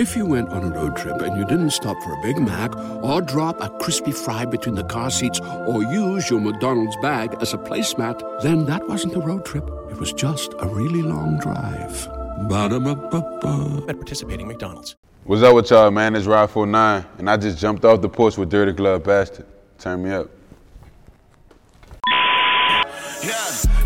If you went on a road trip and you didn't stop for a Big Mac or drop a crispy fry between the car seats or use your McDonald's bag as a placemat, then that wasn't a road trip. It was just a really long drive. Ba-da-ba-ba-ba. At participating McDonald's. What's up with y'all, man? It's Rob 49, and I just jumped off the porch with Dirty Glove Bastard. Turn me up.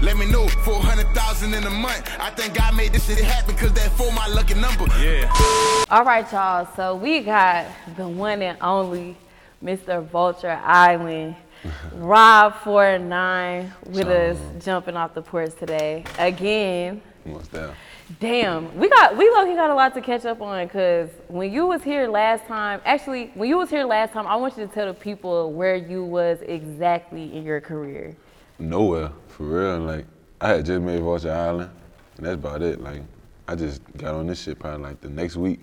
Let me know. 400,000 in a month. I think God made this shit happen because that for my lucky number. Yeah. All right, y'all. So we got the one and only Mr. Vulture Island, Rob Four Nine, with us jumping off the porch today again. What's that? Damn, we got we lucky got a lot to catch up on because when you was here last time, actually when you was here last time, I want you to tell the people where you was exactly in your career. Nowhere, for real. Like, I had just made Vulture Island, and that's about it. Like, I just got on this shit probably like the next week.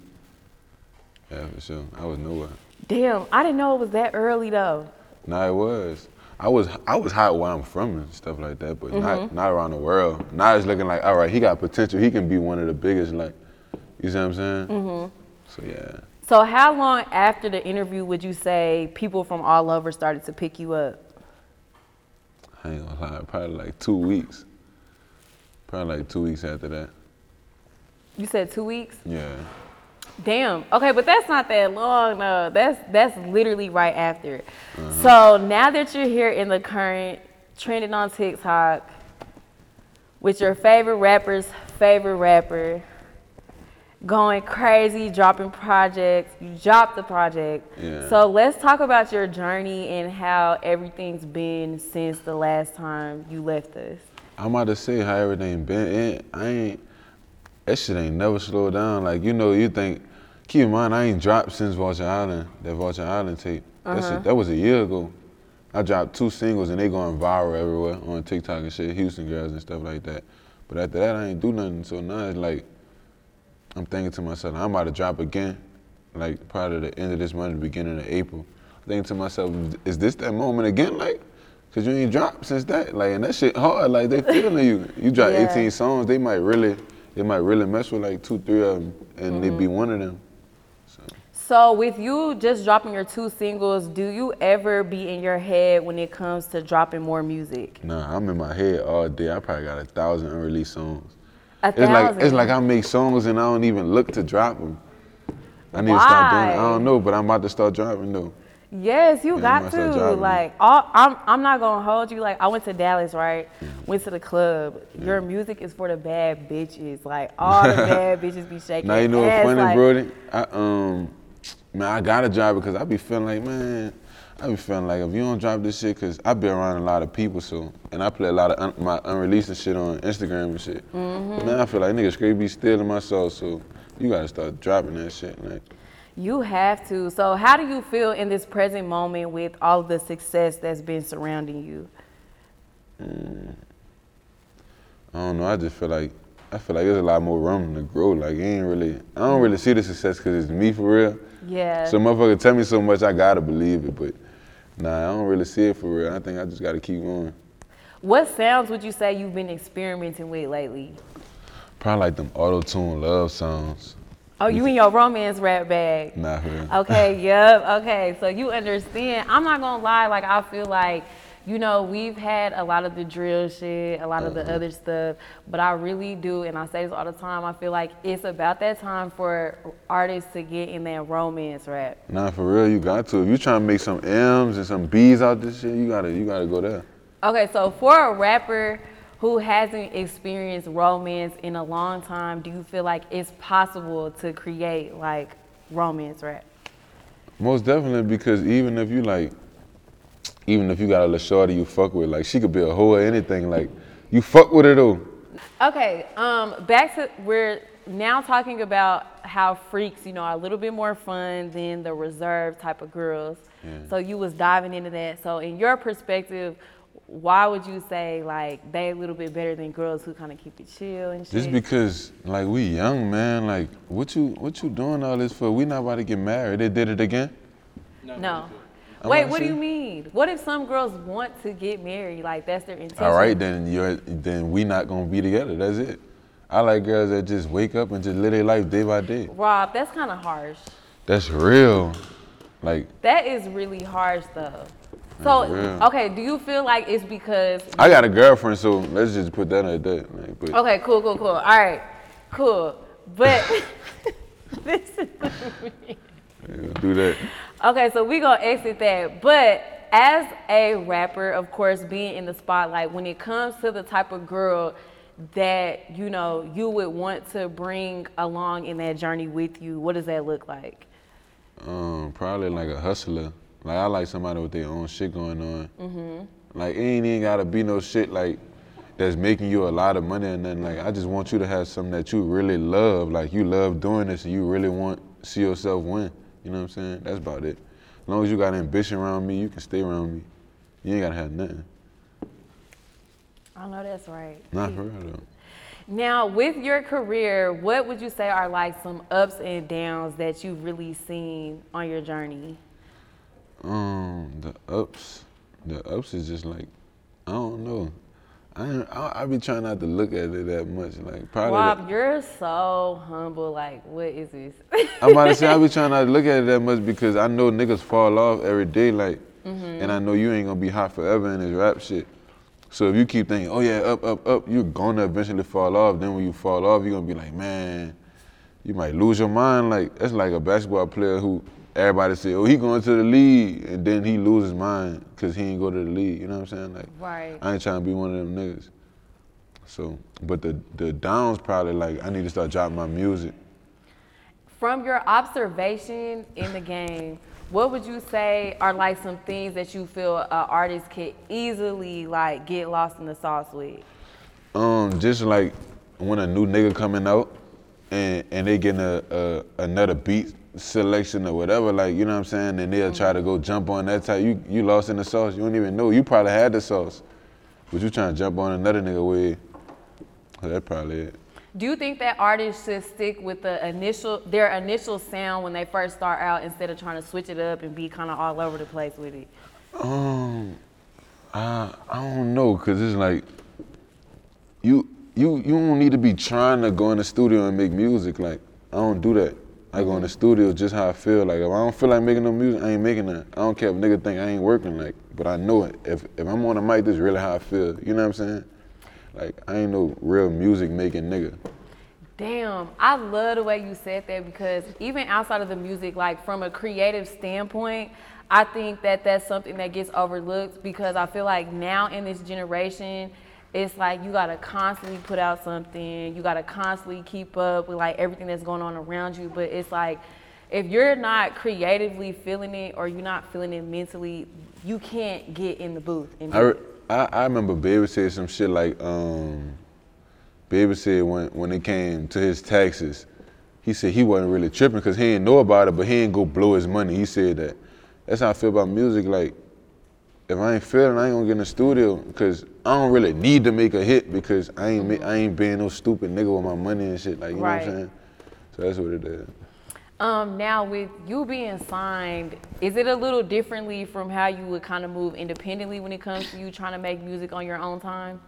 Yeah, for sure. I was nowhere. Damn, I didn't know it was that early though. Nah, it was. I was I was hot where I'm from and stuff like that, but Mm-hmm. not not around the world. Now it's looking like, all right, he got potential. He can be one of the biggest. Like, you see what I'm saying? Mm-hmm. So yeah, So how long after the interview would you say people from all over started to pick you up? I ain't gonna lie, probably like two weeks. Probably like two weeks after that. You said two weeks? Yeah. Damn. Okay, but that's not that long though. That's that's literally right after. Uh-huh. So now that you're here in the current trending on TikTok with your favorite rapper's favorite rapper, going crazy, dropping projects, you dropped the project. Yeah. So let's talk about your journey and how everything's been since the last time you left us. I'm about to say how everything been. It, I ain't. That shit ain't never slowed down. Like you know, you think. Keep in mind, I ain't dropped since Vulture Island. That Vulture Island tape. That shit. Uh-huh. That was a year ago. I dropped two singles and they going viral everywhere on TikTok and shit, Houston girls and stuff like that. But after that, I ain't do nothing. So now it's like, I'm thinking to myself, I'm about to drop again, like probably the end of this month, the beginning of April. I'm thinking to myself, is this that moment again? Like, cause you ain't dropped since that. Like, and that shit hard. Like they feeling you. You drop Yeah. 18 songs, they might really, they might really mess with like two, three of them, and they be mm-hmm. one of them. So with you just dropping your two singles, do you ever be in your head when it comes to dropping more music? Nah, I'm in my head all day. I probably got a thousand unreleased songs. A It's like it's like I make songs and I don't even look to drop them. I need to stop doing it. I don't know, but I'm about to start dropping though. Yes, you Yeah, got to. Like, all, I'm, I'm not gonna hold you. Like, I went to Dallas, right? Went to the club. Your music is for the bad bitches. Like, all the bad bitches be shaking. Now you know what's funny, like, Brody? I um, man, I got a job because I be feeling like, man, I be feeling like if you don't drop this shit, cause I be around a lot of people, so and I play a lot of un- my unreleased shit on Instagram and shit. Mm-hmm. Man, I feel like niggas straight be stealing my soul, so you gotta start dropping that shit, like. You have to. So, how do you feel in this present moment with all of the success that's been surrounding you? I don't know. I just feel like I feel like there's a lot more room to grow. Like it ain't really. I don't really see the success because it's me for real. Yeah. So motherfucker tell me so much, I gotta believe it. But nah, I don't really see it for real. I think I just gotta keep going. what sounds would you say you've been experimenting with lately? Probably like them auto tune love songs. Oh, you in your romance rap bag. Nah, for real. Okay, yep, okay. So you understand. I'm not gonna lie, like I feel like, you know, we've had a lot of the drill shit, a lot of the uh-huh. other stuff, but I really do, and I say this all the time, I feel like it's about that time for artists to get in that romance rap. Nah, for real, you got to. If you trying to make some M's and some B's out this shit, you gotta, you gotta go there. Okay, so for a rapper who hasn't experienced romance in a long time, do you feel like it's possible to create like romance rap? Most definitely, because even if you like, even if you got a little shorty you fuck with, like she could be a hoe or anything, like you fuck with her though. Okay, um, back to we're now talking about how freaks, you know, are a little bit more fun than the reserved type of girls. So you was diving into that. So in your perspective, why would you say like they a little bit better than girls who kind of keep it chill and shit? Just because like we young man, like what you what you doing all this for? We not about to get married. They did it again. no. I'm Wait, what do you mean? What if some girls want to get married? Like that's their intention. All right, then you're then we not gonna be together. That's it. I like girls that just wake up and just live their life day by day. Rob, that's kind of harsh. That's real. Like That is really harsh though. So real. okay, do you feel like it's because I got a girlfriend, so let's just put that at that. Like, but Okay, cool, cool, cool. All right, cool. But this is yeah, do that. Okay. So we're gonna exit that. But as a rapper, of course, being in the spotlight, when it comes to the type of girl that you know you would want to bring along in that journey with you, what does that look like? Um, probably like a hustler. Like I like somebody with their own shit going on. Mm-hmm. Like it ain't even gotta be no shit like that's making you a lot of money or nothing. Like I just want you to have something that you really love. Like you love doing this and you really want see yourself win. You know what I'm saying? That's about it. As long as you got ambition around me, you can stay around me. You ain't gotta have nothing. I know that's right. Not for real though. Now, with your career, what would you say are like some ups and downs that you've really seen on your journey? Um, the ups, the ups is just like, I don't know. I I, I be trying not to look at it that much. Like probably. Rob, you're so humble. Like, what is this? I'm about to say I be trying not to look at it that much because I know niggas fall off every day, like, mm-hmm. and I know you ain't gonna be hot forever in this rap shit. So if you keep thinking, oh yeah, up, up, up, you're gonna eventually fall off. Then when you fall off, you're gonna be like, man, you might lose your mind. Like that's like a basketball player who everybody say, oh he going to the league, and then he lose his mind because he ain't go to the league. You know what I'm saying? Like, Right. I ain't trying to be one of them niggas. So, but the the downs probably like I need to start dropping my music. From your observation in the game, what would you say are like some things that you feel an artist could easily like get lost in the sauce with? Um, just like when a new nigga coming out and and they getting a, a another beat selection or whatever, like you know what I'm saying, and they'll try to go jump on that type. You you lost in the sauce. You don't even know. You probably had the sauce, but you trying to jump on another nigga with. So that's probably it. Do you think that artists should stick with the initial their initial sound when they first start out instead of trying to switch it up and be kind of all over the place with it? Um, I I don't know, cause it's like you you you don't need to be trying to go in the studio and make music. Like I don't do that. I go in the studio just how I feel. Like if I don't feel like making no music, I ain't making that. I don't care if nigga think I ain't working. Like, but I know it. If if I'm on the mic, this is really how I feel. You know what I'm saying? Like I ain't no real music making nigga. Damn, I love the way you said that because even outside of the music, like from a creative standpoint, I think that that's something that gets overlooked because I feel like now in this generation, it's like you gotta constantly put out something, you gotta constantly keep up with like everything that's going on around you. But it's like if you're not creatively feeling it or you're not feeling it mentally, you can't get in the booth and I, re-. I I remember Baby said some shit like um, Baby said when when it came to his taxes, he said he wasn't really tripping because he didn't know about it, but he didn't go blow his money. He said that. That's how I feel about music. Like if I ain't feeling, I ain't gonna get in the studio because I don't really need to make a hit because I ain't ma- I ain't being no stupid nigga with my money and shit. Like you know what I'm saying? So that's what it is. Um, now with you being signed, is it a little differently from how you would kind of move independently when it comes to you trying to make music on your own time?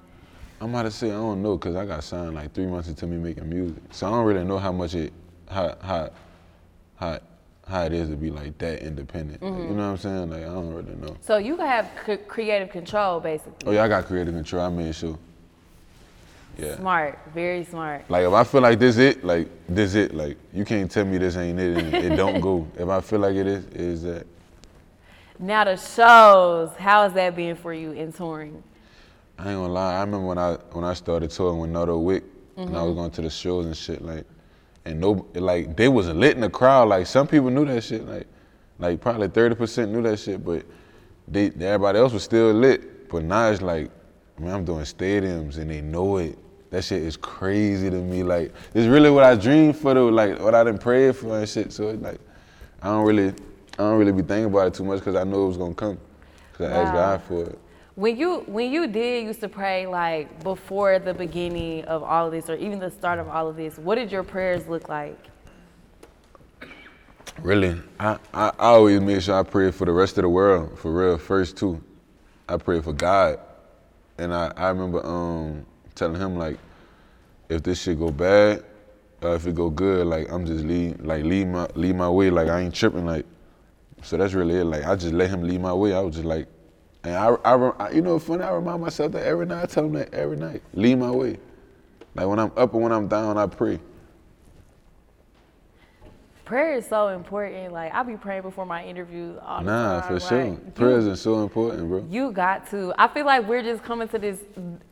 I'm about to say I don't know because I got signed like three months into me making music, so I don't really know how much it, how how how how it is to be like that independent. Like, you mm-hmm. know what I'm saying? Like I don't really know. So you can have c- creative control, basically. Oh yeah, I got creative control. I made sure. Yeah. Smart, very smart. Like if I feel like this is it, like this is it, like you can't tell me this ain't it and it don't go. If I feel like it is, it is that. Now the shows, how is that being for you in touring? I ain't gonna lie. I remember when I when I started touring with Noto Wick, and I was mm-hmm. going to the shows and shit like, and no, like they was lit in the crowd. Like some people knew that shit. Like, like probably thirty percent knew that shit, but they everybody else was still lit. But now it's like, man, I'm doing stadiums and they know it. That shit is crazy to me. Like it's really what I dreamed for though. Like what I done prayed for and shit. So it's like, I don't really, I don't really be thinking about it too much because I know it was gonna come. Cause I asked God for it. When you when you did used to pray like before the beginning of all of this or even the start of all of this, what did your prayers look like? Really, I, I, I always make sure I pray for the rest of the world, for real, first too. I pray for God. And I, I remember um, telling him like, if this shit go bad, uh, if it go good, like I'm just lead like lead my lead my way, like I ain't tripping, like. So that's really it. Like I just let him lead my way. I was just like, and I, I, I you know, funny. I remind myself that every night. I tell him that every night, lead my way. Like when I'm up and when I'm down, I pray. Prayer is so important. Like I be praying before my interviews all the Nah, time. for like, sure. you- Prayers is so important, bro. You got to. I feel like we're just coming to this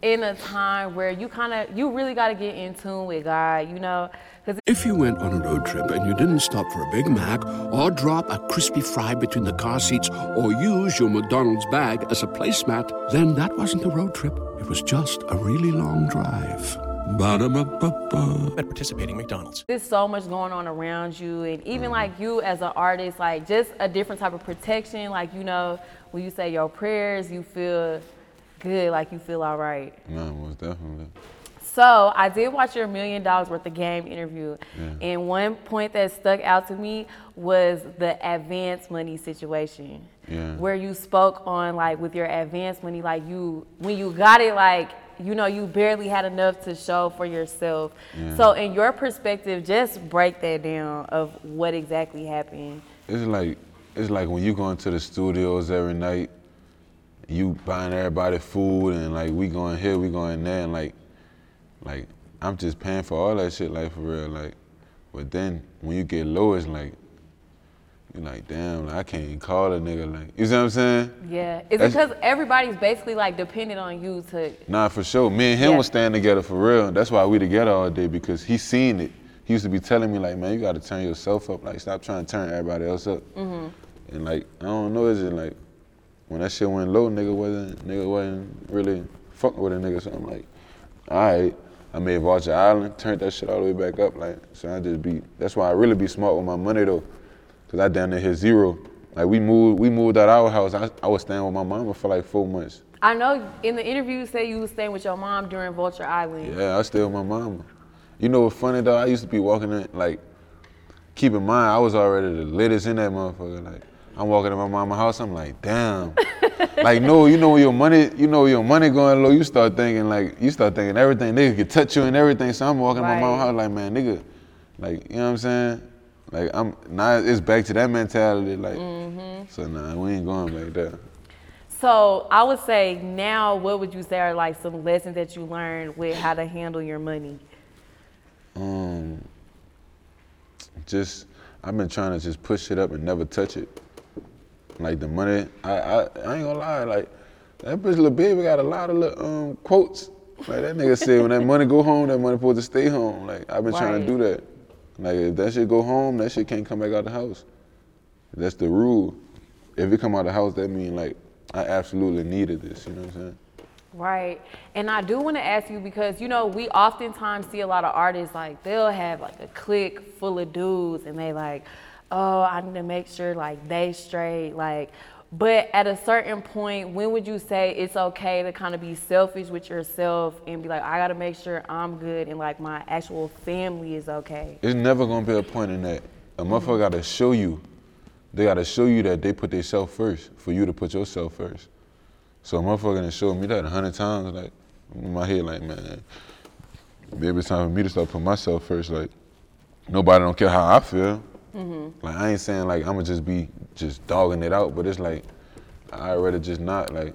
in a time where you kind of, you really got to get in tune with God, you know? Because If you went on a road trip and you didn't stop for a Big Mac or drop a crispy fry between the car seats or use your McDonald's bag as a placemat, then that wasn't a road trip. It was just a really long drive. Ba-da-ba-ba-ba. at participating McDonald's. there's so much going on around you. And even mm. like you as an artist, like just a different type of protection. Like, you know, when you say your prayers, you feel good, like you feel all right. Nah, most definitely. So I did watch your million dollars worth of game interview, and one point that stuck out to me was the advance money situation, Yeah. where you spoke on like with your advance money, like you when you got it, like you know you barely had enough to show for yourself. Yeah. So in your perspective, just break that down of what exactly happened. It's like it's like when you going to the studios every night, you buying everybody food and like we going here, we going there, and like like I'm just paying for all that shit, like for real, like. But then when you get low, it's like you're like, damn, like, I can't even call a nigga, like you see what I'm saying? Yeah, is it because everybody's basically like dependent on you to Nah, for sure. Me and him Yeah. was staying together for real. That's why we together all day because he seen it. He used to be telling me like, man, you got to turn yourself up. Like, stop trying to turn everybody else up. Mm-hmm. And like, I don't know, is it like when that shit went low, nigga wasn't nigga wasn't really fucking with a nigga. So I'm like, all right. I made Vulture Island, turned that shit all the way back up. Like, so I just be. That's why I really be smart with my money though, cause I down there hit zero. Like we moved, we moved out our house. I, I was staying with my mama for like four months. I know in the interview you say you was staying with your mom during Vulture Island. Yeah, I stay with my mama. You know what's funny though? I used to be walking in like, keep in mind I was already the latest in that motherfucker. Like, I'm walking in my mama's house. I'm like, damn. like, no, you know when your money, you know your money going low. You start thinking like, you start thinking everything. Nigga could touch you and everything. So I'm walking in my mama's house like, man, nigga, like, you know what I'm saying? Like, I'm now it's back to that mentality. Like, so nah, we ain't going back there. So I would say now, what would you say are like some lessons that you learned with how to handle your money? Um, just I've been trying to just push it up and never touch it. Like the money, I I, I ain't gonna lie, like that bitch little baby got a lot of little um quotes. Like that nigga said, when that money go home, that money supposed to stay home. Like I've been trying to do that. Like if that shit go home, that shit can't come back out the house. That's the rule. If it come out the house, that mean like I absolutely needed this. You know what I'm saying? Right. And I do want to ask you because, you know, we oftentimes see a lot of artists like they'll have like a clique full of dudes and they like, oh, I need to make sure like they straight. Like, but at a certain point, when would you say it's okay to kind of be selfish with yourself and be like, I got to make sure I'm good and like my actual family is okay? It's never gonna be a point in that. A motherfucker gotta show you. They gotta show you that they put themselves first for you to put yourself first. So a motherfucker done showed me that a hundred times, like in my head, like man, maybe it's time for me to start putting myself first. Like nobody don't care how I feel. Mm-hmm. Like I ain't saying like I'ma just be just dogging it out, but it's like I'd rather just not like,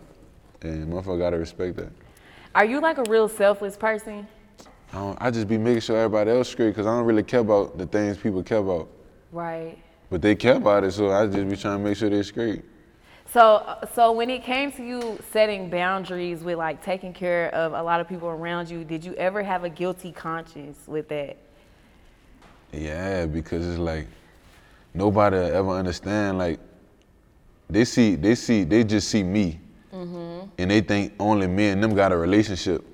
and motherfucker gotta respect that. Are you like a real selfless person? I, don't, I just be making sure everybody else straight because I don't really care about the things people care about. Right. But they care about it, so I just be trying to make sure they're straight. So, so when it came to you setting boundaries with like taking care of a lot of people around you, did you ever have a guilty conscience with that? Yeah, because it's like nobody ever understand. Like they see, they see, they just see me, and they think only me and them got a relationship.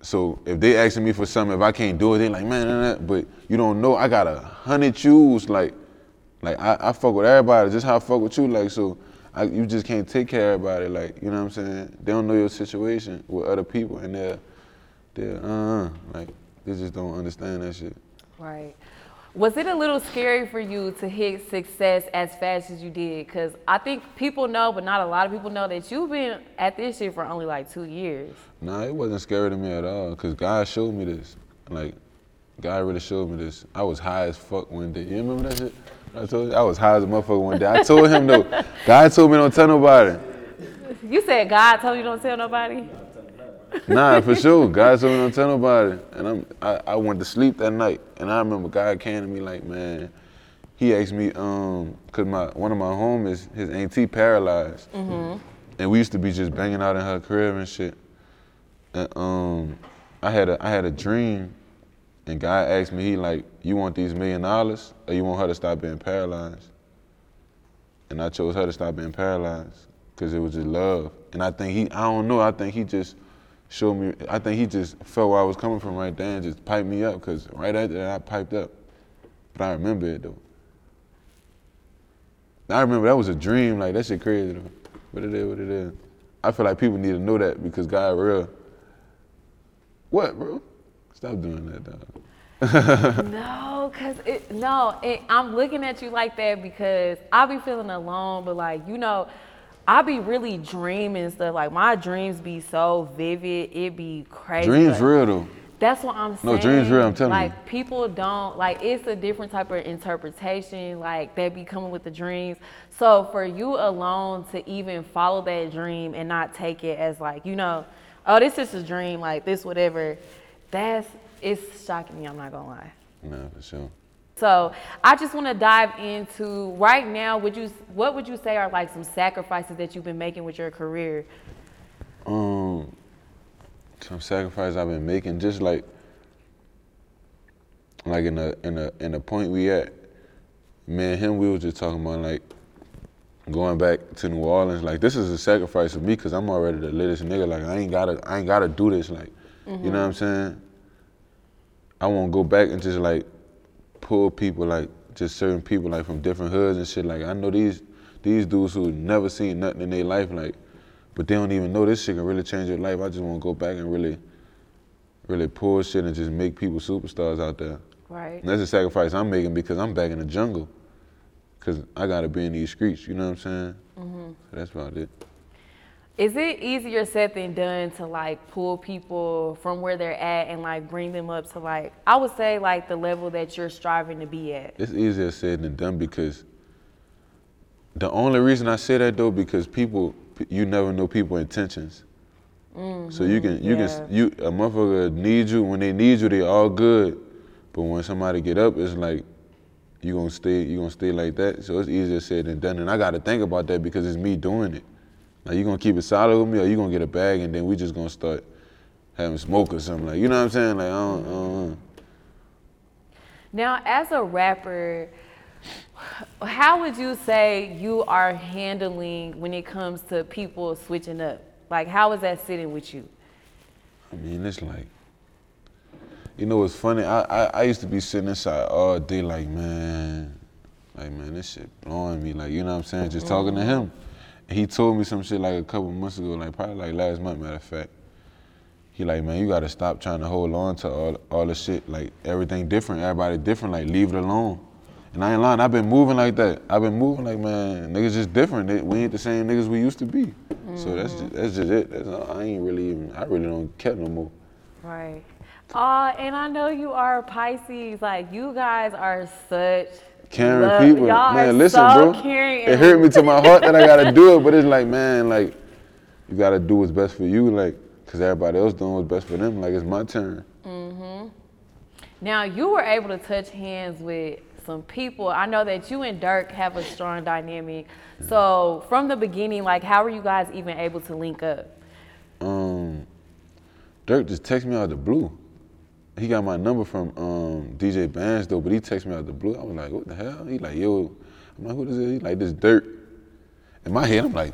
So if they asking me for something, if I can't do it, they like man, nah, nah. but you don't know. I got a hundred shoes. Like, like I, I fuck with everybody, just how I fuck with you. Like so. I, you just can't take care of everybody, like you know what I'm saying. They don't know your situation with other people, and they're, they're uh, like they just don't understand that shit. Right. Was it a little scary for you to hit success as fast as you did? Because I think people know, but not a lot of people know that you've been at this shit for only like two years. Nah, it wasn't scary to me at all, cause God showed me this. Like, God really showed me this. I was high as fuck one day. You remember that shit? I told you I was high as a motherfucker one day. I told him though, God told me don't tell nobody. You said God told you don't tell nobody. Nah, for sure. God told me don't tell nobody. And I'm, I, I went to sleep that night, and I remember God came to me like, man, he asked me, um, cause my one of my homies, his auntie paralyzed, Mhm. and we used to be just banging out in her crib and shit. And um, I had a I had a dream, and God asked me, he like, you want these million dollars, or you want her to stop being paralyzed? And I chose her to stop being paralyzed, cause it was just love. And I think he, I don't know, I think he just showed me, I think he just felt where I was coming from right there and just piped me up, cause right after that I piped up. But I remember it though. I remember that was a dream, like that shit crazy though. But it is what it is. I feel like people need to know that because God real. What, bro? Stop doing that, dog. No, cause it no, it, I'm looking at you like that because I be feeling alone, but like you know, I be really dreaming stuff. Like my dreams be so vivid, it be crazy. Dreams real though. That's what I'm saying. No, dreams real, I'm telling you. like, people don't like it's a different type of interpretation. Like they be coming with the dreams. So for you alone to even follow that dream and not take it as like you know, oh this is a dream, like this whatever. That's it's shocking me. I'm not gonna lie. Nah, for sure. So I just want to dive into right now. Would you what would you say are like some sacrifices that you've been making with your career? Um, some sacrifice I've been making, just like, like in the in the in the point we at, me and him, we was just talking about like going back to New Orleans. Like this is a sacrifice for me because I'm already the latest nigga. Like I ain't gotta I ain't gotta do this. Like you know what I'm saying? I won't go back and just like pull people like just certain people like from different hoods and shit. Like I know these these dudes who never seen nothing in their life like, but they don't even know this shit can really change your life. I just want to go back and really, really pull shit and just make people superstars out there. Right. And that's a sacrifice I'm making because I'm back in the jungle. Cause I gotta be in these streets. You know what I'm saying? So that's about it. Is it easier said than done to like pull people from where they're at and like bring them up to like I would say like the level that you're striving to be at? It's easier said than done because the only reason I say that though because people you never know people's intentions. So you can you yeah. can mm-hmm. you a motherfucker need you when they need you they all good, but when somebody get up it's like you gonna stay you gonna stay like that. So it's easier said than done, and I got to think about that because it's me doing it. Like you gonna keep it solid with me, or you gonna get a bag and then we just gonna start having smoke or something like you know what I'm saying? Like I don't, I don't. Now, as a rapper, how would you say you are handling when it comes to people switching up? Like, how is that sitting with you? I mean, it's like, you know, what's funny. I, I I used to be sitting inside all day, like, man, like, man, this shit blowing me. Like, you know what I'm saying? Just talking to him. Mm-hmm. He told me some shit like a couple months ago, like probably like last month, matter of fact. He like, man, you gotta stop trying to hold on to all all the shit. Like everything different, everybody different. Like leave it alone. And I ain't lying. I've been moving like that. I've been moving like, man, niggas just different. They- We ain't the same niggas we used to be. So that's just, that's just it. That's all, I ain't really even. I really don't care no more. Right. Uh, and I know you are Pisces. Like, you guys are such caring love- people. Man, listen, so bro. caring It hurt me to my heart that I gotta do it, but it's like, man, like, you gotta do what's best for you, like, cause everybody else doing what's best for them. Like, it's my turn. Mhm. Now you were able to touch hands with some people. I know that you and Durk have a strong dynamic. So from the beginning, like how were you guys even able to link up? Um, Durk just texted me out of the blue. He got my number from um, DJ Bands though, but he texted me out the blue. I was like, what the hell? He like, yo, I'm like, what is it? He like, this Durk. In my head, I'm like,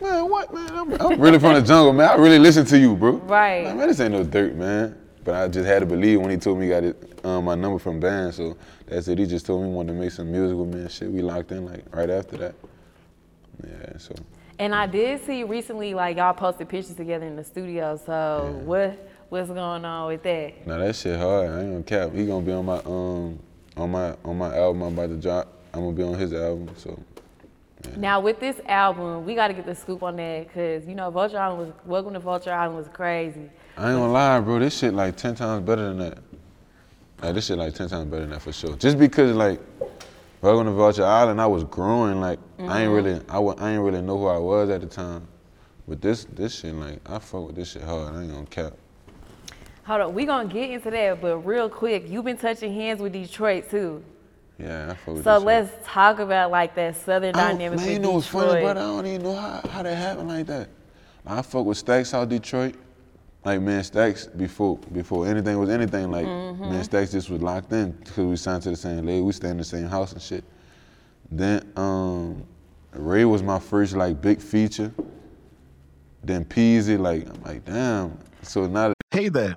man, what, man? I'm, I'm really from the jungle, man. I really listen to you, bro. Right. Like, man, this ain't no Durk, man. But I just had to believe when he told me he got it, um, my number from Bands. So that's it. He just told me he wanted to make some music with me and shit. We locked in like right after that. Yeah, so. And I did see recently, like y'all posted pictures together in the studio. So what what's going on with that? Now that shit hard. I ain't gonna cap. He gonna be on my um on my on my album I'm about to drop. I'm gonna be on his album. So Now with this album, we got to get the scoop on that because you know Vulture Island was Welcome to Vulture Island was crazy. I ain't gonna lie, bro. This shit like ten times better than that. Like this shit like ten times better than that for sure. Just because like welcome to Vulture Island, I was growing. Like I ain't really, I, I ain't really know who I was at the time. But this this shit like I fuck with this shit hard. I ain't gonna cap. Hold on, we gonna get into that, but real quick, you've been touching hands with Detroit too. Yeah, I fuck with So this let's talk about like that southern I dynamic Man, you know what's funny, brother? I don't even know how, how that happened like that. I fuck with Stacks out Detroit. Like man, Stacks before before anything was anything. Like Mm-hmm. man, Stacks just was locked in because we signed to the same label. We stay in the same house and shit. Then um, Ray was my first like big feature. Then Peezy, like I'm like damn. So now Hey there,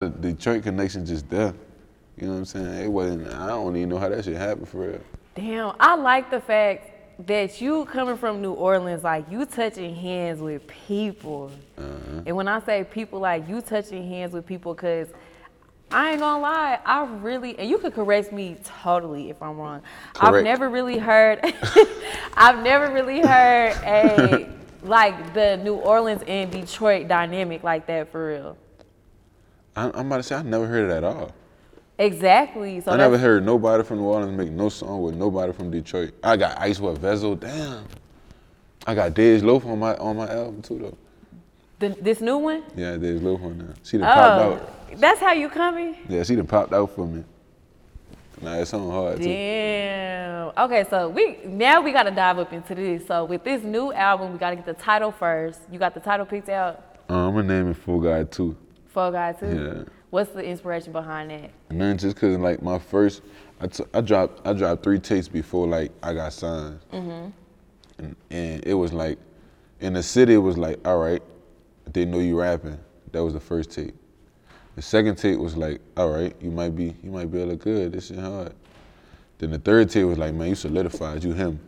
The Detroit connection just there. You know what I'm saying? It wasn't. I don't even know how that shit happened for real. Damn, I like the fact that you coming from New Orleans, like you touching hands with people. Uh-huh. And when I say people, like you touching hands with people, cause I ain't gonna lie, I really, and you could correct me totally if I'm wrong. Correct. I've never really heard, I've never really heard a like the New Orleans and Detroit dynamic like that for real. I, I'm about to say I never heard it at all. Exactly. So I never heard nobody from New Orleans make no song with nobody from Detroit. I got Icewear Vezzo, damn. I got Dej Loaf on my on my album too though. the, this new one. Yeah, Dej Loaf on there. She done popped Oh, out. that's how you coming. Yeah, she done popped out for me. Nah, it's on hard too. Damn. Okay, so we now we gotta dive up into this. So with this new album, we gotta get the title first. You got the title picked out Uh, I'm gonna name it 4God 2. For guy too. Yeah. What's the inspiration behind that? None just cause like my first, I, t- I dropped I dropped three tapes before like I got signed, mm-hmm. and, and it was like, in the city it was like all right, they know you rapping. That was the first tape. The second tape was like all right, you might be you might be able to good. This shit hard. Then the third tape was like man, you solidified, you him.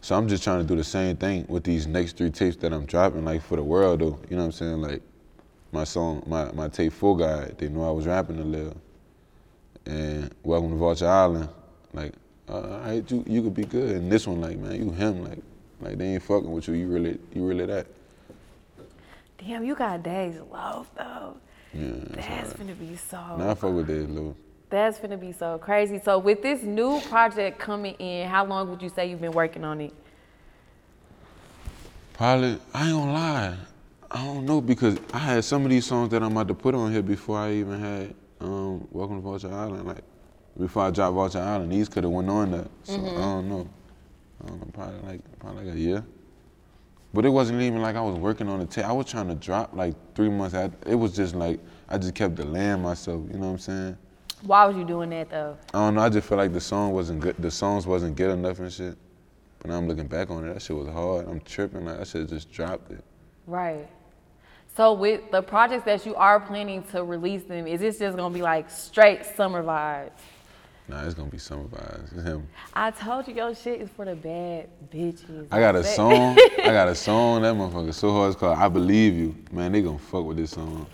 So I'm just trying to do the same thing with these next three tapes that I'm dropping, like for the world though. You know what I'm saying? Like my song, my, my tape 4God, they knew I was rapping a little. And Welcome to Vulture Island, like, uh, all right, you, you could be good. And this one, like, man, you him, like, like they ain't fucking with you. You really, you really that. Damn, you got Dej Loaf though. Yeah. That's gonna be so. Now I fuck with that little. That's gonna be so crazy. So with this new project coming in, how long would you say you've been working on it? Probably, I ain't gonna lie. I don't know because I had some of these songs that I'm about to put on here before I even had um, Welcome to Vulture Island. Like before I dropped Vulture Island, these could have went on that. So I don't know. I don't know. Probably like probably like a year. But it wasn't even like I was working on the tape. I was trying to drop like three months after. It was just like I just kept delaying myself. You know what I'm saying? Why was you doing that though? I don't know. I just feel like the song wasn't good. The songs wasn't good enough and shit. But now I'm looking back on it. That shit was hard. I'm tripping. Like I should have just dropped it. Right. So with the projects that you are planning to release them, is this just gonna be like straight summer vibes? Nah, it's gonna be summer vibes. It's him. I told you your shit is for the bad bitches. I got a song. I got a song. That motherfucker so hard. It's called "I Believe You." Man, they gonna fuck with this song.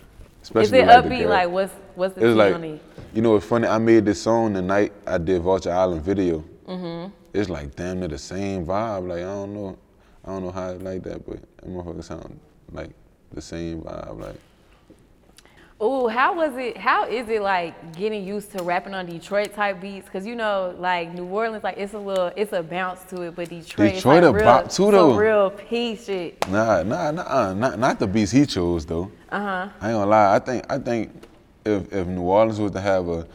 Especially Is it like upbeat? Like what's what's the It's like, on it? you know, what's funny. I made this song the night I did Vulture Island video. Mm-hmm. It's like damn near the same vibe. Like I don't know, I don't know how it's like that, but that motherfucker sound like the same vibe. Like Ooh, how was it? How is it like getting used to rapping on Detroit type beats? Cause you know, like New Orleans, like it's a little, it's a bounce to it, but Detroit, Detroit it's a like real, bop too, though. real peace shit. Nah, nah, nah, uh, not not the beats he chose though. Uh huh. I ain't gonna lie. I think I think if if New Orleans was to have a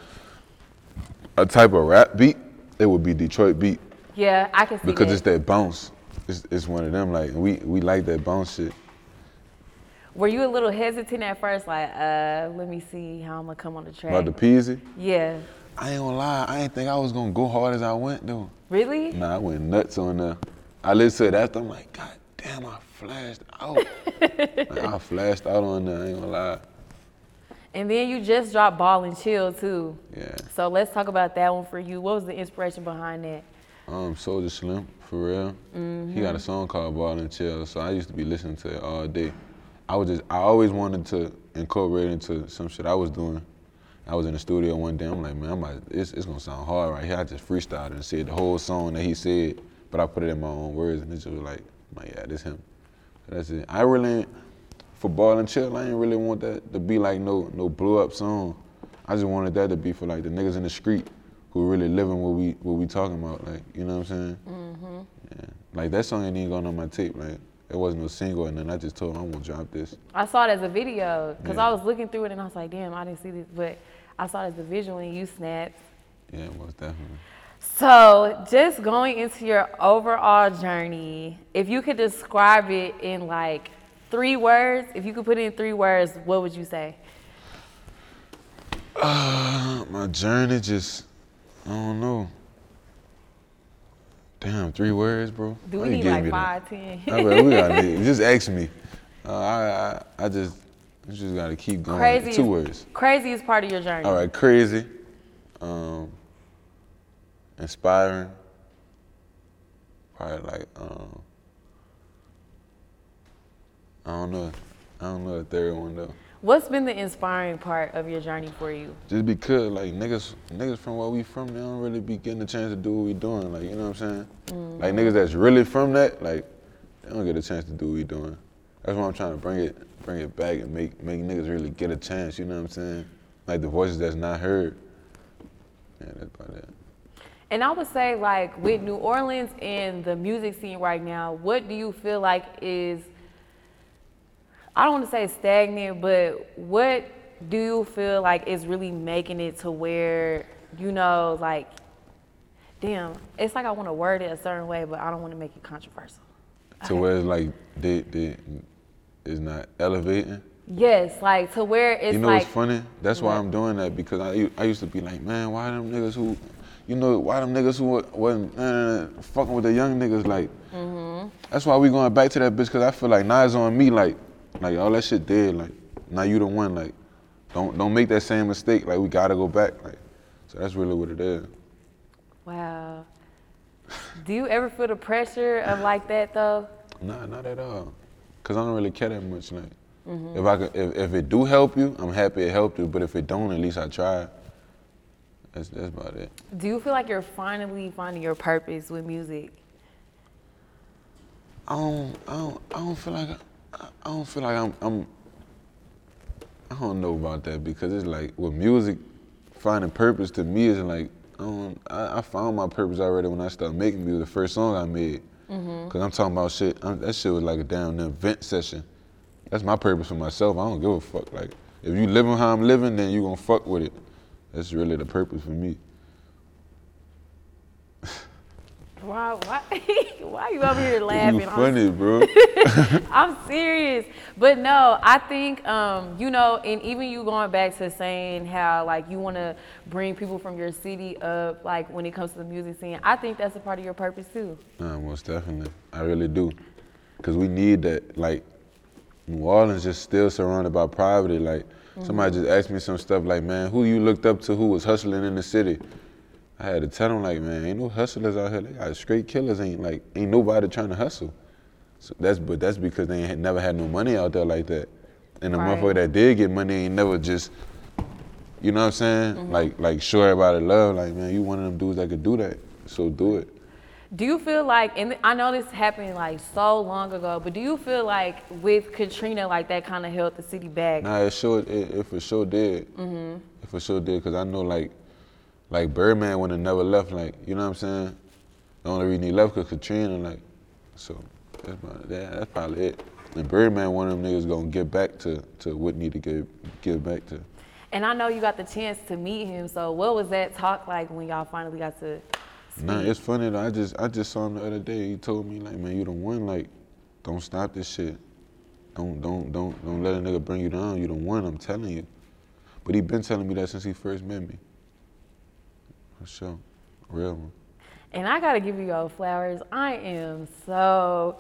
a type of rap beat, it would be Detroit beat Yeah, I can see because that. it's that bounce. It's, it's one of them like we we like that bounce shit. Were you a little hesitant at first, like, uh, let me see how I'm gonna come on the track? About the Peezy, yeah. I ain't gonna lie, I ain't think I was gonna go hard as I went though. Really? Nah, I went nuts on there. I listened to it after I'm like, God damn, I flashed out. like, I flashed out on there. I ain't gonna lie. And then you just dropped Ball N Chill too. Yeah. So let's talk about that one for you. What was the inspiration behind that? Um, Soulja Slim, for real. He got a song called Ball N Chill, so I used to be listening to it all day. I was just, I always wanted to incorporate into some shit I was doing. I was in the studio one day. I'm like, man, I'm like, it's, it's gonna sound hard right here. I just freestyled and said the whole song that he said, but I put it in my own words, and it just was like, I'm like, yeah, this him. So that's it. I really, for Ball N Chill, I didn't really want that to be like no no blew up song. I just wanted that to be for like the niggas in the street who really living what we what we talking about. Like, you know what I'm saying? Mm-hmm. Yeah. Like that song ain't even going on my tape. Like, it wasn't no single, and then I just told him I'm gonna drop this. I saw it as a video because Yeah. I was looking through it and I was like, damn, I didn't see this, but I saw it as a visual and you snapped. Yeah, most definitely. So, just going into your overall journey, if you could describe it in like three words, if you could put it in three words, what would you say? My journey just, I don't know. Damn, three words, bro. Do we need like five, ten? I mean, we gotta need- just ask me. Uh, I, I I just you just gotta keep going. Crazy. Two words. Crazy is part of your journey. All right, crazy, um, inspiring. Probably like um, I don't know. I don't know the third one though. What's been the inspiring part of your journey for you? Just because like niggas niggas from where we from, they don't really be getting a chance to do what we doing. Like, you know what I'm saying? Mm. Like niggas that's really from that, like, they don't get a chance to do what we doing. That's why I'm trying to bring it bring it back and make make niggas really get a chance, you know what I'm saying? Like the voices that's not heard. Yeah, that's about it. And I would say, like, with New Orleans and the music scene right now, what do you feel like is, I don't want to say stagnant, but what do you feel like is really making it to where, you know, like, damn, it's like I want to word it a certain way, but I don't want to make it controversial. To where it's like they they is not elevating. Yes, like to where it's you know like, what's funny? That's why What? I'm doing that because I I used to be like, man, why them niggas who, you know, why them niggas who wa- wasn't uh, fucking with the young niggas like. Mm-hmm. That's why we going back to that bitch because I feel like now it's on me like, like all that shit dead like now you the one like, don't don't make that same mistake like we gotta go back like, so that's really what it is. wow. Do you ever feel the pressure of like that though? Nah, not at all. Cause I don't really care that much. Like, Mm-hmm. if I could, if, if it do help you, I'm happy it helped you. But if it don't, at least I tried. That's that's about it. Do you feel like you're finally finding your purpose with music? I don't, I don't, I don't feel like, I, I don't feel like I'm, I'm, I don't know about that because it's like with music, finding purpose to me is like, I don't, I, I found my purpose already when I started making music. The first song I made, mm-hmm. because I'm talking about shit. I'm, that shit was like a damn event session. That's my purpose for myself. I don't give a fuck. Like, if you living how I'm living, then you gonna fuck with it. That's really the purpose for me. Why, why, why you over here laughing? You I'm funny, bro. I'm serious. But no, I think, um, you know, and even you going back to saying how, like, you want to bring people from your city up, like, when it comes to the music scene, I think that's a part of your purpose, too. Nah, most definitely. I really do. Because we need that. Like, New Orleans just still surrounded by poverty. Like, somebody just asked me some stuff like, man, who you looked up to who was hustling in the city? I had to tell them, like, man, ain't no hustlers out here. They got straight killers. Ain't like, ain't nobody trying to hustle. So that's, but that's because they ain't never had no money out there like that. And the Right. motherfucker that did get money ain't never just, you know what I'm saying? Like, like show everybody love. Like, man, you one of them dudes that could do that. So do it. Do you feel like, and I know this happened, like, so long ago, but do you feel like with Katrina, like, that kind of held the city back? Nah, it sure it, it for sure did. Mm-hmm. It for sure did, cause I know like, like Birdman would have never left. Like, you know what I'm saying? The only reason he left cause Katrina, like, so that's about that. That's probably it. And Birdman, one of them niggas gonna get back to to what need to get give back to. And I know you got the chance to meet him. So what was that talk like when y'all finally got to? Nah, it's funny though. I just I just saw him the other day. He told me like, man, you the one. Like, don't stop this shit. Don't don't don't don't let a nigga bring you down. You the one. I'm telling you. But he been telling me that since he first met me. For sure, real one. And I gotta give you your flowers. I am so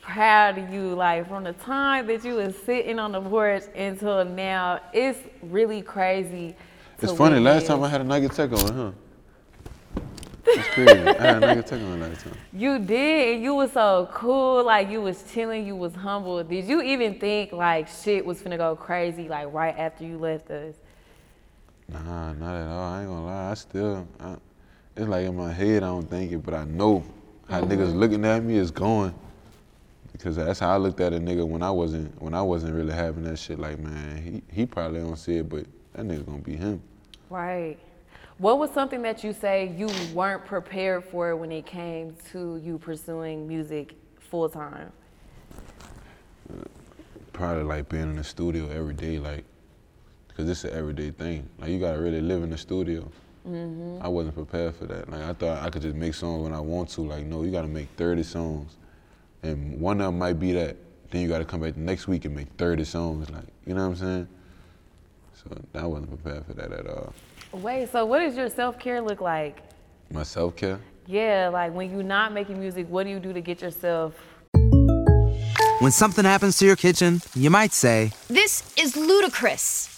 proud of you. Like from the time that you was sitting on the porch until now, it's really crazy. It's funny. Last time I had a Nugget Tech on, huh? It's crazy. I had a Nugget Tech on last time. You did, and you was so cool. Like you was chilling, you was humble. Did you even think like shit was gonna go crazy like right after you left us? Nah, not at all. I ain't gonna lie. I still, I, it's like in my head, I don't think it, but I know how mm-hmm. niggas looking at me is going. Because that's how I looked at a nigga when I wasn't, when I wasn't really having that shit. Like, man, he, he probably don't see it, but that nigga gonna be him. Right. What was something that you say you weren't prepared for when it came to you pursuing music full time? Probably like being in the studio every day, like, cause it's an everyday thing. Like, you gotta really live in the studio. Mm-hmm. I wasn't prepared for that. Like, I thought I could just make songs when I want to. Like, no, you gotta make 30 songs. And one of them might be that. Then you gotta come back the next week and make 30 songs. Like, you know what I'm saying? So I wasn't prepared for that at all. Wait, so what does your self care look like? My self care? Yeah, like when you're not making music, what do you do to get yourself? When something happens to your kitchen, you might say, This is ludicrous.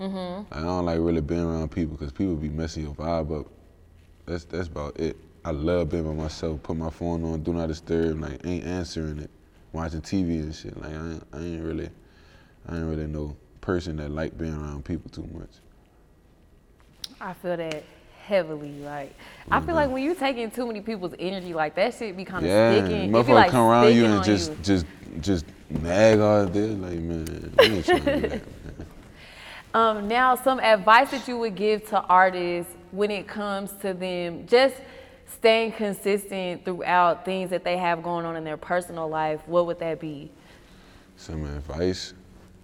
Mm-hmm. I don't like really being around people because people be messing your vibe up. That's that's about it. I love being by myself. Put my phone on, do not disturb. Like ain't answering it, watching TV and shit. Like I ain't, I ain't really, I ain't really no person that like being around people too much. I feel that heavily. Like I feel like when you taking too many people's energy, like that shit be kind of Yeah, sticking. Motherfucker like come around you and just you. just just nag all day. Like man, we ain't trying to do that. Um, now, some advice that you would give to artists when it comes to them just staying consistent throughout things that they have going on in their personal life. What would that be? Some advice,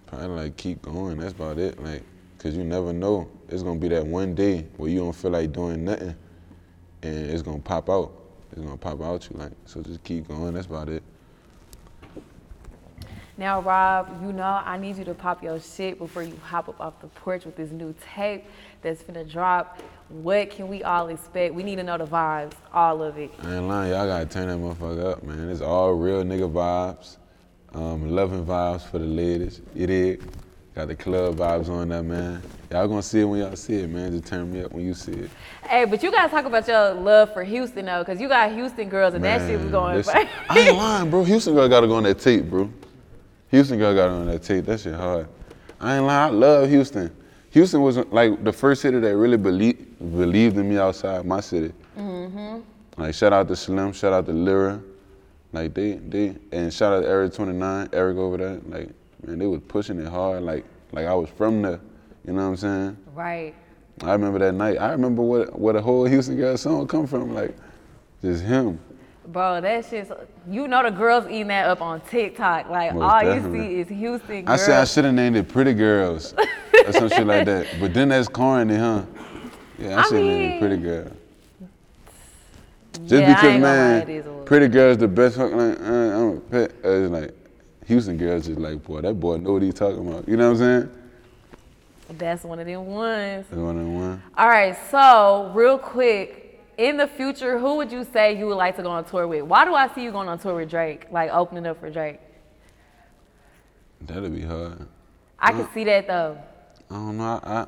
probably like keep going. That's about it. Like, cause you never know. It's gonna be that one day where you don't feel like doing nothing, and it's gonna pop out. It's gonna pop out you like. So just keep going. That's about it. Now, Rob, you know I need you to pop your shit before you hop up off the porch with this new tape that's finna drop. What can we all expect? We need to know the vibes, all of it. I ain't lying. Y'all gotta turn that motherfucker up, man. It's all real nigga vibes, um, loving vibes for the ladies. It is. Got the club vibes on that, man. Y'all gonna see it when y'all see it, man. Just turn me up when you see it. Hey, but you gotta talk about your love for Houston though, cause you got Houston girls and that shit was going. I ain't lying, bro. Houston girl gotta go on that tape, bro. Houston girl got on that tape. That shit hard. I ain't lying. I love Houston. Houston was like the first city that really believed believed in me outside my city. Mm-hmm. Like shout out to Slim, shout out to Lyra. Like they they and shout out to Eric 29, Eric over there. Like man, they was pushing it hard. Like like I was from there. You know what I'm saying? Right. I remember that night. I remember what what a whole Houston girl song come from. Like just him. Bro, that shit's you know the girls eating that up on TikTok. Like Most all definitely. you see is Houston I girls. said I should have named it Pretty Girls or some shit like that. But then that's corny, huh? Yeah, I, I should have named it Pretty Girl. Just Yeah, I because, ain't gonna lie, man, it is a little- Pretty Girls the best fucking, like, uh, I'm a pet. Uh, it's like, Houston girls just like, boy, that boy know what he's talking about. You know what I'm saying? That's one of them ones. That's one on one. All right, so real quick, in the future, who would you say you would like to go on tour with? Why do I see you going on tour with Drake, like opening up for Drake? That'd be hard. I can see that though. I don't know. I, I,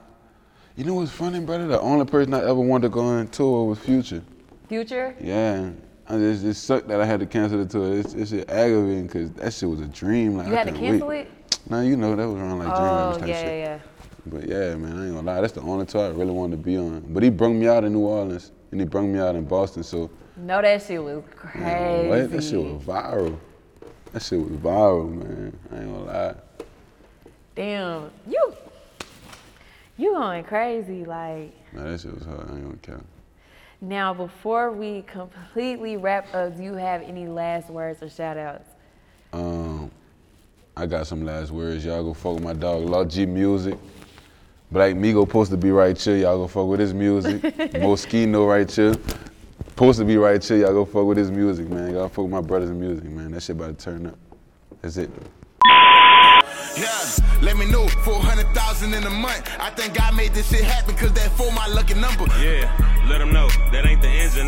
you know what's funny, brother? The only person I ever wanted to go on tour was Future. Future? Yeah. I just, it sucked that I had to cancel the tour. It's, it's aggravating because that shit was a dream. Like, You I had to cancel wait. it? Nah, you know that was around like Oh, Dreamville type yeah, yeah, yeah. But yeah, man, I ain't gonna lie. That's the only tour I really wanted to be on. But he brung me out in New Orleans and he brung me out in Boston. So No, that shit was crazy. man, what? That shit was viral. That shit was viral, man. I ain't gonna lie. Damn, you, you going crazy. Like Nah, that shit was hard. I ain't gonna count. now, before we completely wrap up, do you have any last words or shout outs? Um, I got some last words. Y'all go fuck with my dog, Law G Music. Black Migo supposed to be right here. Y'all go fuck with his music. Moschino right here. Supposed to be right here. Y'all go fuck with his music, man. Y'all fuck with my brother's music, man. That shit about to turn up. That's it. Yeah, let me know. 400,000 in a month. I think God made this shit happen because that for my lucky number. Yeah, let them know that ain't the engine.